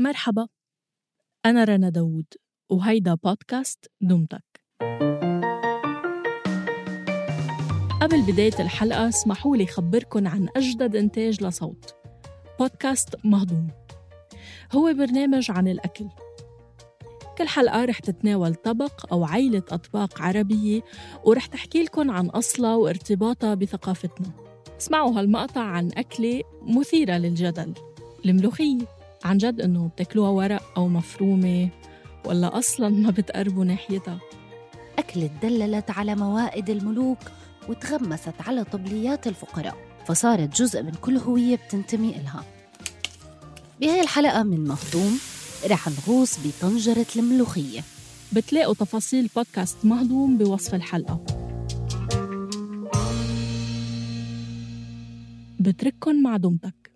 مرحبا. أنا رنا داوود وهيدا بودكاست دمتك قبل بداية الحلقة اسمحوا لي خبركن عن أجدد إنتاج لصوت. بودكاست مهضوم. هو برنامج عن الأكل. كل حلقة رح تتناول طبق أو عيلة أطباق عربية ورح تحكي لكم عن أصلها وارتباطها بثقافتنا. اسمعوا هالمقطع عن أكلة مثيرة للجدل. الملوخية. عن جد إنه بتاكلوها ورق أو مفرومة ولا أصلا ما بتقربوا ناحيتها. أكلت دللت على موائد الملوك وتغمست على طبليات الفقراء فصارت جزء من كل هوية بتنتمي إلها. بهاي الحلقة من مهضوم رح نغوص بطنجرة الملوخية. بتلاقوا تفاصيل بودكاست مهضوم بوصف الحلقة. بترككن مع دمتك.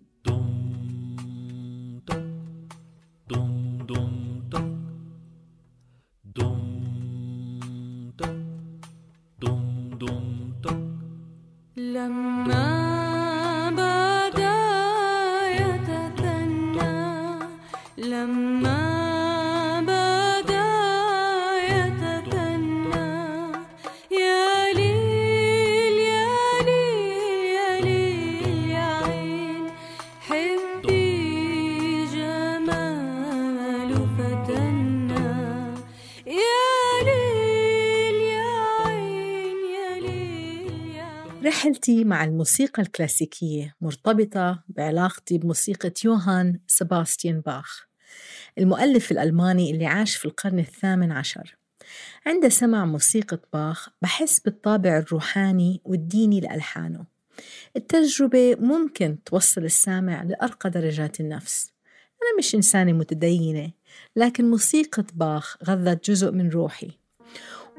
رحلتي مع الموسيقى الكلاسيكية مرتبطة بعلاقتي بموسيقى يوهان سباستيان باخ المؤلف الألماني اللي عاش في القرن الثامن عشر. عند سمع موسيقى باخ بحس بالطابع الروحاني والديني لألحانه. التجربة ممكن توصل السامع لأرقى درجات النفس. أنا مش إنسانة متدينة لكن موسيقى باخ غذت جزء من روحي.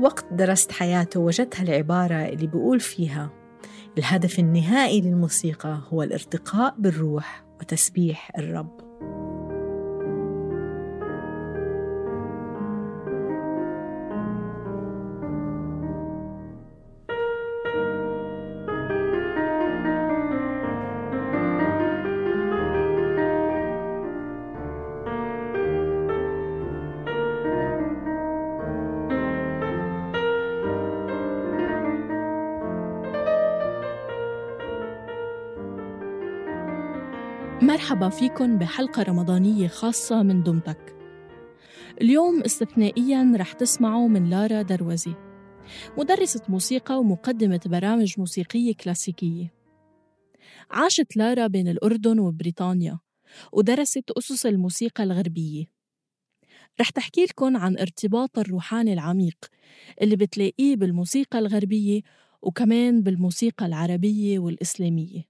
وقت درست حياته وجدت هالعبارة اللي بيقول فيها الهدف النهائي للموسيقى هو الارتقاء بالروح وتسبيح الرب. مرحبا فيكن بحلقة رمضانية خاصة من دمتك. اليوم استثنائيا رح تسمعوا من لارا دروزي مدرسة موسيقى ومقدمة برامج موسيقية كلاسيكية. عاشت لارا بين الأردن وبريطانيا ودرست أسس الموسيقى الغربية. رح تحكي لكم عن ارتباط الروحاني العميق اللي بتلاقيه بالموسيقى الغربية وكمان بالموسيقى العربية والإسلامية.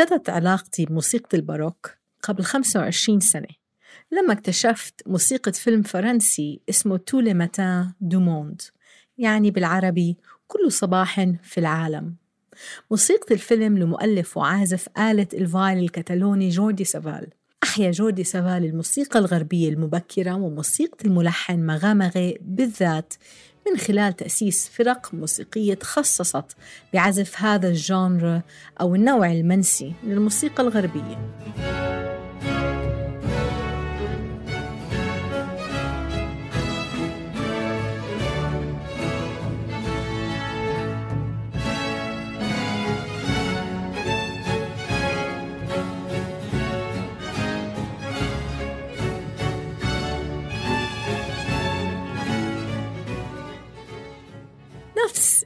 ابتدت علاقتي بموسيقى الباروك قبل 25 سنة لما اكتشفت موسيقى فيلم فرنسي اسمه Tous les matins du monde يعني بالعربي كل صباح في العالم. موسيقى الفيلم لمؤلف وعازف آلة ال viol الكتالوني جوردي سافال. أحيا جوردي سافال الموسيقى الغربية المبكرة وموسيقى الملحن مغامغي بالذات من خلال تأسيس فرق موسيقية تخصصت بعزف هذا الجانر أو النوع المنسي من الموسيقى الغربية.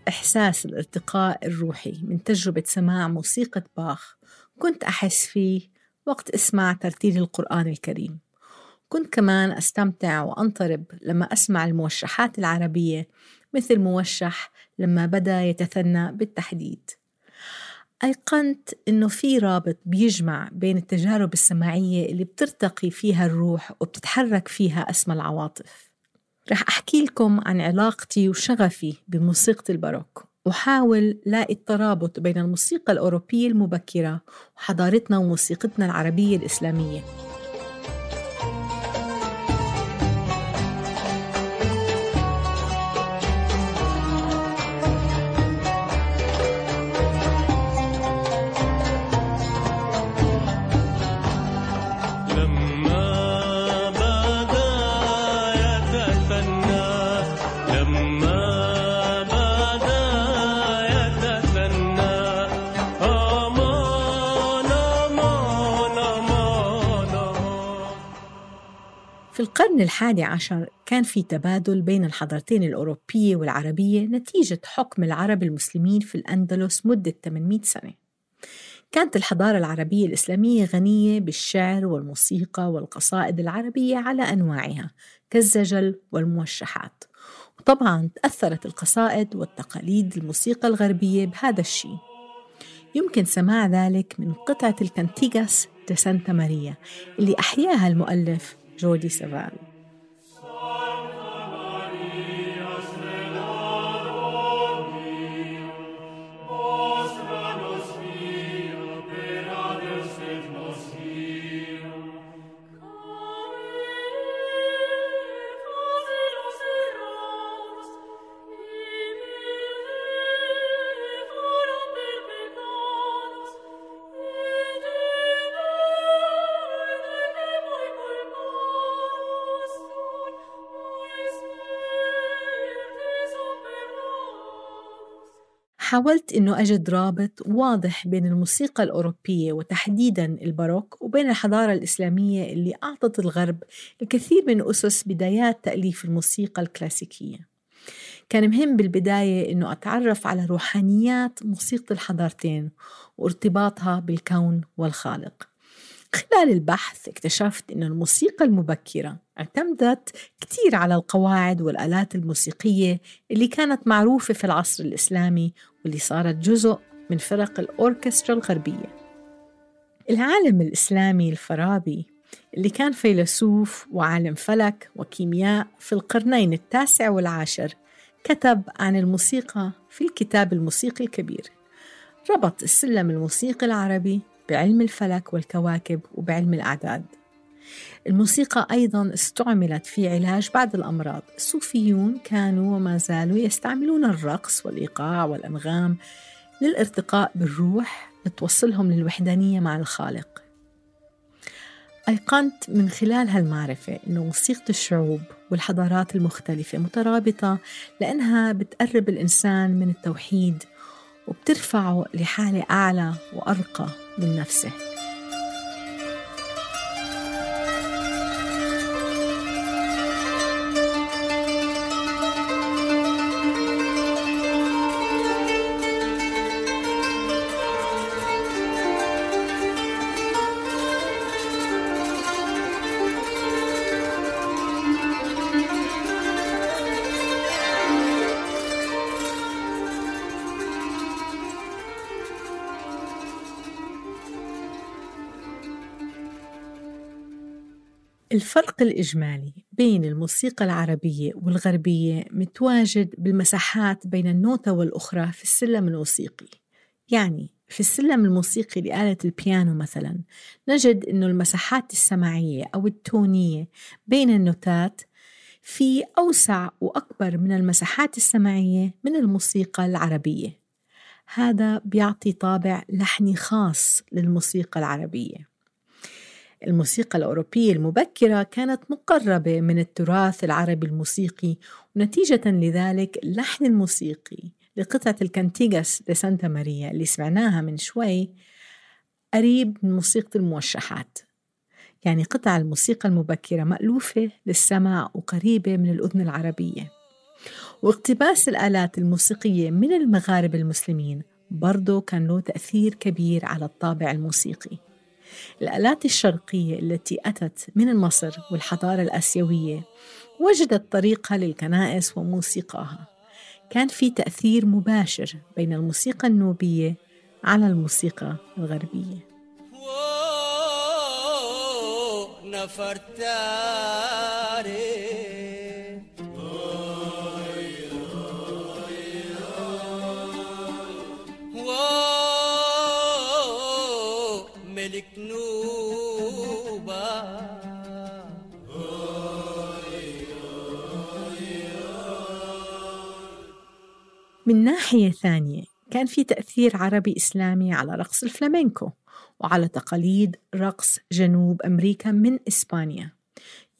إحساس الارتقاء الروحي من تجربة سماع موسيقى باخ. كنت أحس فيه وقت أسمع ترتيل القرآن الكريم. كنت كمان أستمتع وأنطرب لما أسمع الموشحات العربية مثل موشح لما بدأ يتثنى بالتحديد. أيقنت إنه في رابط بيجمع بين التجارب السماعية اللي بترتقي فيها الروح وبتتحرك فيها أسمى العواطف. رح أحكي لكم عن علاقتي وشغفي بموسيقى الباروك. وحاول لاقي الترابط بين الموسيقى الأوروبية المبكرة وحضارتنا وموسيقتنا العربية الإسلامية. القرن الحادي عشر كان في تبادل بين الحضارتين الأوروبية والعربية نتيجة حكم العرب المسلمين في الأندلس مدة 800 سنة. كانت الحضارة العربية الإسلامية غنية بالشعر والموسيقى والقصائد العربية على أنواعها كالزجل والموشحات. وطبعا تأثرت القصائد والتقاليد الموسيقى الغربية بهذا الشيء. يمكن سماع ذلك من قطعة ال Cantigas de Santa Maria اللي أحياها المؤلف žodį savam. حاولت إنه أجد رابط واضح بين الموسيقى الأوروبية وتحديداً الباروك وبين الحضارة الإسلامية اللي أعطت الغرب الكثير من أسس بدايات تأليف الموسيقى الكلاسيكية. كان مهم بالبداية إنه أتعرف على روحانيات موسيقى الحضارتين وارتباطها بالكون والخالق. خلال البحث اكتشفت أن الموسيقى المبكرة اعتمدت كتير على القواعد والآلات الموسيقية اللي كانت معروفة في العصر الإسلامي واللي صارت جزء من فرق الأوركسترا الغربية. العالم الإسلامي الفارابي اللي كان فيلسوف وعالم فلك وكيمياء في القرنين التاسع والعاشر كتب عن الموسيقى في الكتاب الموسيقي الكبير. ربط السلم الموسيقي العربي بعلم الفلك والكواكب وبعلم الأعداد. الموسيقى أيضا استعملت في علاج بعض الأمراض. الصوفيون كانوا وما زالوا يستعملون الرقص والإيقاع والأنغام للارتقاء بالروح لتوصلهم للوحدانية مع الخالق. أيقنت من خلال هالمعرفة أنه موسيقى الشعوب والحضارات المختلفة مترابطة لأنها بتقرب الإنسان من التوحيد وبترفعه لحالة أعلى وأرقى من نفسه. الفرق الإجمالي بين الموسيقى العربية والغربية متواجد بالمساحات بين النوتة والأخرى في السلم الموسيقي. يعني في السلم الموسيقي لآلة البيانو مثلا نجد أنه المساحات السماعية أو التونية بين النوتات في أوسع وأكبر من المساحات السمعية من الموسيقى العربية. هذا بيعطي طابع لحني خاص للموسيقى العربية. الموسيقى الأوروبية المبكرة كانت مقربة من التراث العربي الموسيقي ونتيجة لذلك اللحن الموسيقي لقطعة ال Cantigas de Santa Maria اللي سمعناها من شوي قريب من موسيقى الموشحات. يعني قطع الموسيقى المبكرة مألوفة للسمع وقريبة من الأذن العربية. واقتباس الآلات الموسيقية من المغاربة المسلمين برضو كان له تأثير كبير على الطابع الموسيقي. الآلات الشرقية التي أتت من مصر والحضارة الآسيوية وجدت طريقها للكنائس وموسيقاها. كان في تأثير مباشر بين الموسيقى النوبية على الموسيقى الغربية. نفرتاري. من ناحية ثانية كان في تأثير عربي إسلامي على رقص الفلامينكو وعلى تقاليد رقص جنوب أمريكا من إسبانيا.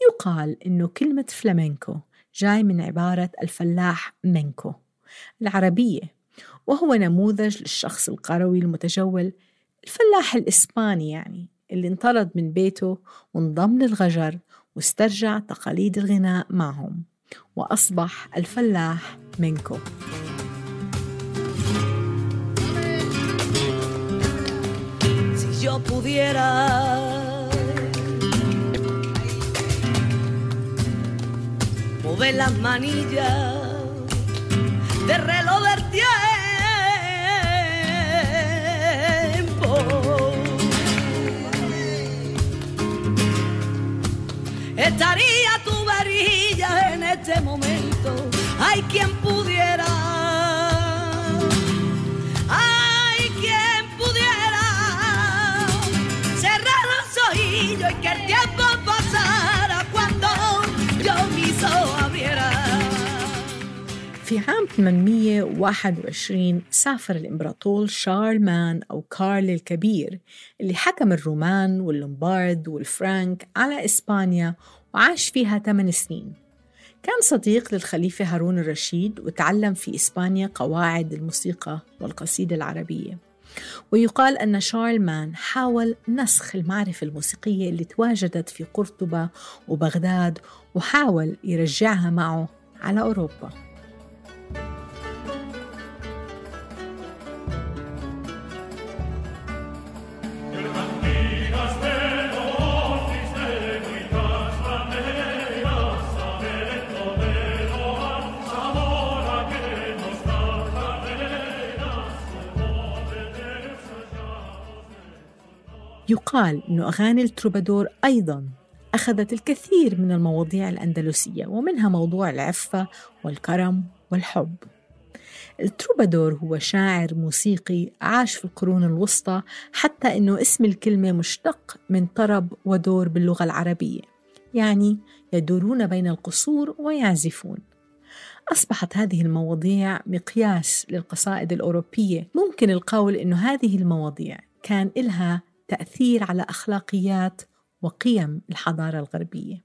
يقال إنه كلمة فلامينكو جاي من عبارة الفلاح منكو العربية وهو نموذج للشخص القروي المتجول الفلاح الإسباني يعني اللي انطرد من بيته وانضم للغجر واسترجع تقاليد الغناء معهم وأصبح الفلاح منكو yo pudiera mover las manillas del reloj del tiempo, estaría tu varilla en este momento. Hay quien pudiera. في عام 821 سافر الإمبراطور شارلمان أو كارل الكبير اللي حكم الرومان واللومبارد والفرانك على إسبانيا وعاش فيها 8 سنين. كان صديق للخليفة هارون الرشيد وتعلم في إسبانيا قواعد الموسيقى والقصيدة العربية. ويقال أن شارلمان حاول نسخ المعرفة الموسيقية اللي تواجدت في قرطبة وبغداد وحاول يرجعها معه على أوروبا. يقال أن أغاني التروبادور أيضا أخذت الكثير من المواضيع الأندلسية ومنها موضوع العفة والكرم والحب. التروبادور هو شاعر موسيقي عاش في القرون الوسطى حتى أنه اسم الكلمة مشتق من طرب ودور باللغة العربية يعني يدورون بين القصور ويعزفون. أصبحت هذه المواضيع مقياس للقصائد الأوروبية. ممكن القول أنه هذه المواضيع كان إلها تأثير على أخلاقيات وقيم الحضارة الغربية.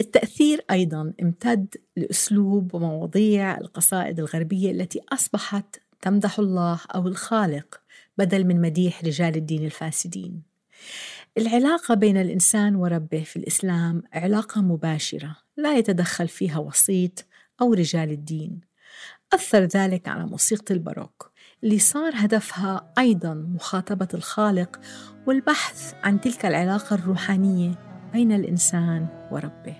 التأثير أيضا امتد لأسلوب ومواضيع القصائد الغربية التي أصبحت تمدح الله أو الخالق بدل من مديح رجال الدين الفاسدين. العلاقة بين الإنسان وربه في الإسلام علاقة مباشرة لا يتدخل فيها وسيط أو رجال الدين. أثر ذلك على موسيقى الباروك. اللي صار هدفها أيضا مخاطبة الخالق والبحث عن تلك العلاقة الروحانية بين الإنسان وربه.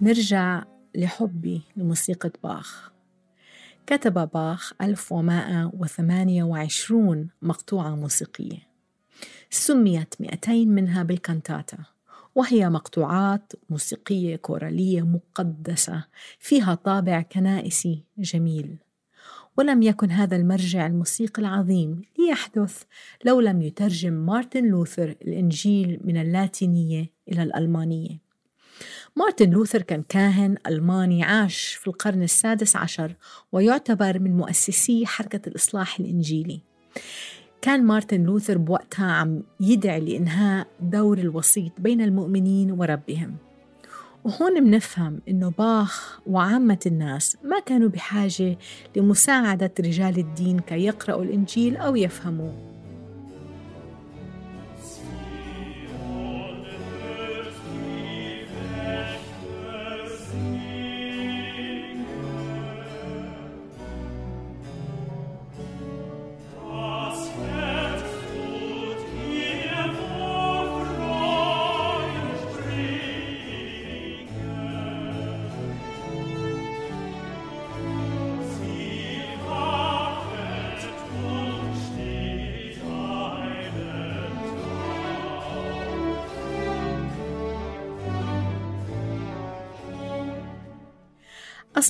نرجع لحبي لموسيقى باخ. كتب باخ 1128 مقطوعة موسيقية. سميت 200 منها بالكانتاتا وهي مقطوعات موسيقية كورالية مقدسة فيها طابع كنائسي جميل. ولم يكن هذا المرجع الموسيقي العظيم ليحدث لو لم يترجم مارتن لوثر الإنجيل من اللاتينية إلى الألمانية. مارتن لوثر كان كاهن ألماني عاش في القرن السادس عشر ويعتبر من مؤسسي حركة الإصلاح الإنجيلي. كان مارتن لوثر بوقتها عم يدعي لإنهاء دور الوسيط بين المؤمنين وربهم. وهون منفهم إنه باخ وعامة الناس ما كانوا بحاجة لمساعدة رجال الدين كي يقرأوا الإنجيل أو يفهموه.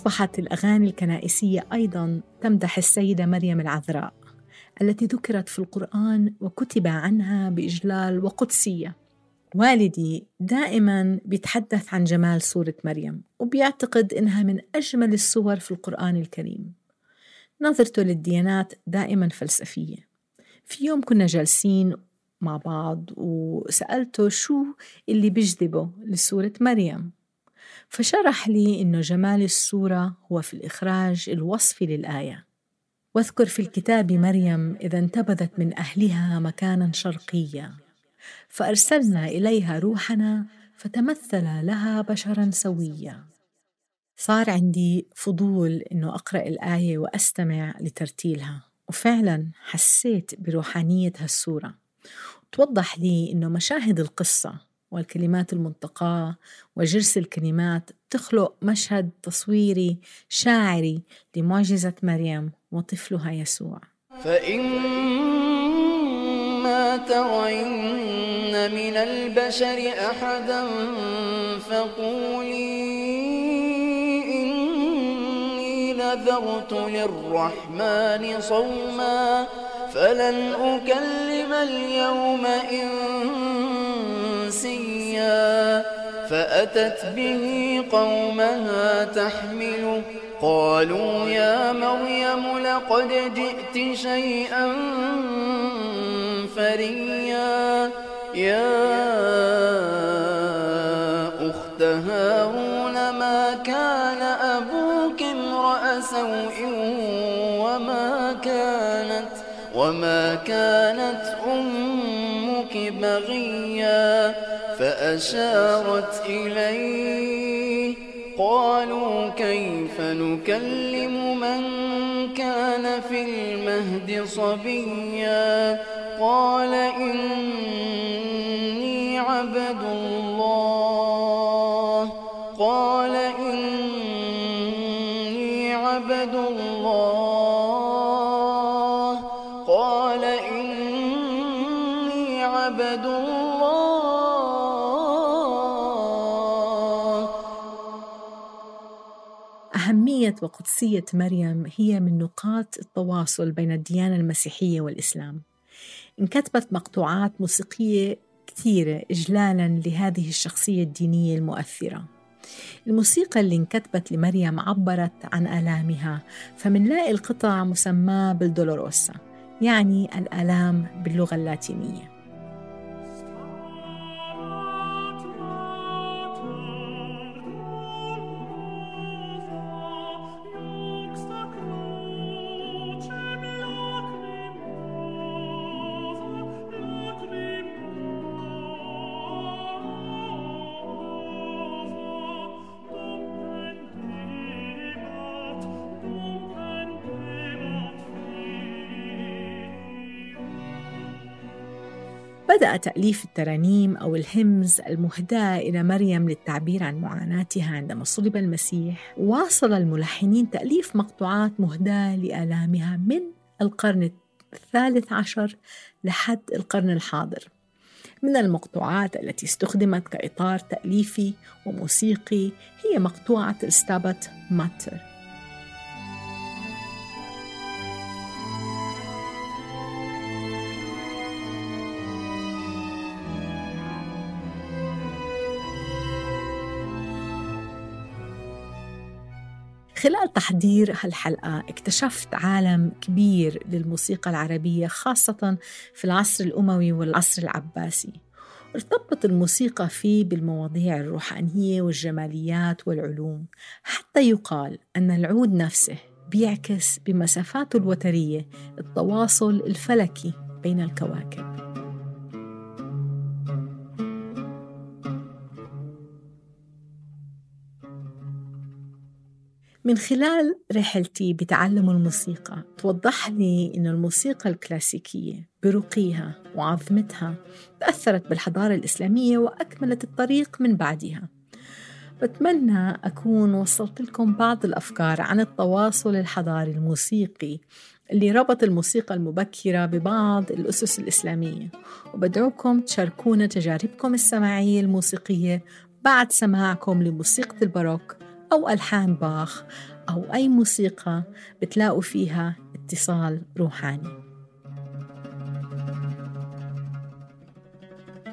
أصبحت الأغاني الكنائسية أيضا تمدح السيدة مريم العذراء التي ذكرت في القرآن وكتب عنها بإجلال وقدسية. والدي دائما بيتحدث عن جمال سورة مريم وبيعتقد إنها من أجمل السور في القرآن الكريم. نظرته للديانات دائما فلسفية. في يوم كنا جالسين مع بعض وسألته شو اللي بيجذبه لسورة مريم. فشرح لي إنه جمال الصورة هو في الإخراج الوصفي للآية. واذكر في الكتاب مريم إذا انتبذت من أهلها مكانا شرقيا. فأرسلنا إليها روحنا فتمثل لها بشرا سويا. صار عندي فضول إنه أقرأ الآية وأستمع لترتيلها. وفعلا حسيت بروحانية هالسورة توضح لي إنه مشاهد القصة والكلمات المنتقاة وجرس الكلمات تخلق مشهد تصويري شاعري لمعجزة مريم وطفلها يسوع. فإما ترين من البشر أحدا فقولي إني نذرت للرحمن صوما فلن أكلم اليوم إنسيا فأتت به قومها تحمله قالوا يا مريم لقد جئت شيئا فريا. يا أخت هارون ما كان أبوك امرأ سوء وما كانت وما كانت بغيا فأشارت إليه قالوا كيف نكلم من كان في المهد صبيا قال إني عبد الله عبد الله. أهمية وقدسية مريم هي من نقاط التواصل بين الديانة المسيحية والإسلام. انكتبت مقطوعات موسيقية كثيرة إجلالا لهذه الشخصية الدينية المؤثرة. الموسيقى اللي انكتبت لمريم عبرت عن آلامها فمنلاقي القطع مسماة بالدولوروسا يعني الآلام باللغة اللاتينية. بدأ تأليف الترانيم أو الهمز المهداة إلى مريم للتعبير عن معاناتها عندما صلب المسيح. واصل الملحنين تأليف مقطوعات مهداة لآلامها من القرن الثالث عشر لحد القرن الحاضر. من المقطوعات التي استخدمت كإطار تأليفي وموسيقي هي مقطوعة الستابت ماتر. خلال تحضير هالحلقة اكتشفت عالم كبير للموسيقى العربية خاصة في العصر الأموي والعصر العباسي. ارتبطت الموسيقى فيه بالمواضيع الروحانية والجماليات والعلوم حتى يقال أن العود نفسه بيعكس بمسافاته الوترية التواصل الفلكي بين الكواكب. من خلال رحلتي بتعلم الموسيقى توضح لي أن الموسيقى الكلاسيكية برقيها وعظمتها تأثرت بالحضارة الإسلامية وأكملت الطريق من بعدها. بتمنى أكون وصلت لكم بعض الأفكار عن التواصل الحضاري الموسيقي اللي ربط الموسيقى المبكرة ببعض الأسس الإسلامية. وبدعوكم تشاركونا تجاربكم السماعية الموسيقية بعد سماعكم لموسيقى الباروك. أو ألحان باخ أو أي موسيقى بتلاقوا فيها اتصال روحاني.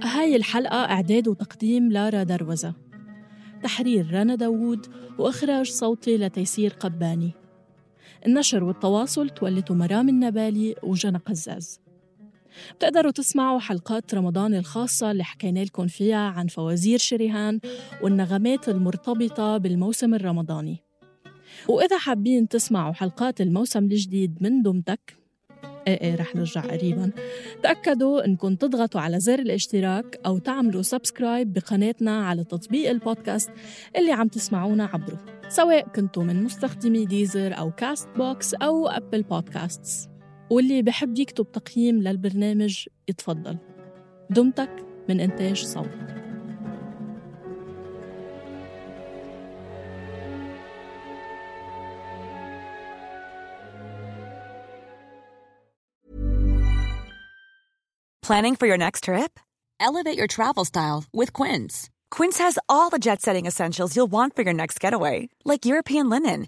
هاي الحلقة إعداد وتقديم لارا دروزة. تحرير رنا داوود وإخراج صوتي لتيسير قباني. النشر والتواصل تولته مرام النبالي وجنى قزاز. بتقدروا تسمعوا حلقات رمضان الخاصة اللي حكينا لكم فيها عن فوازير شريهان والنغمات المرتبطة بالموسم الرمضاني. وإذا حابين تسمعوا حلقات الموسم الجديد من دمتك إيه إيه رح نرجع قريبا. تأكدوا إنكم تضغطوا على زر الاشتراك أو تعملوا subscribe بقناتنا على تطبيق البودكاست اللي عم تسمعونا عبره سواء كنتوا من مستخدمي Deezer أو Castbox أو Apple Podcasts. واللي بحب يكتب تقييم للبرنامج يتفضل دمتك من إنتاج صوت Planning for your next trip? Elevate your travel style with Quince. Quince has all the jet setting essentials you'll want for your next getaway, like European linen,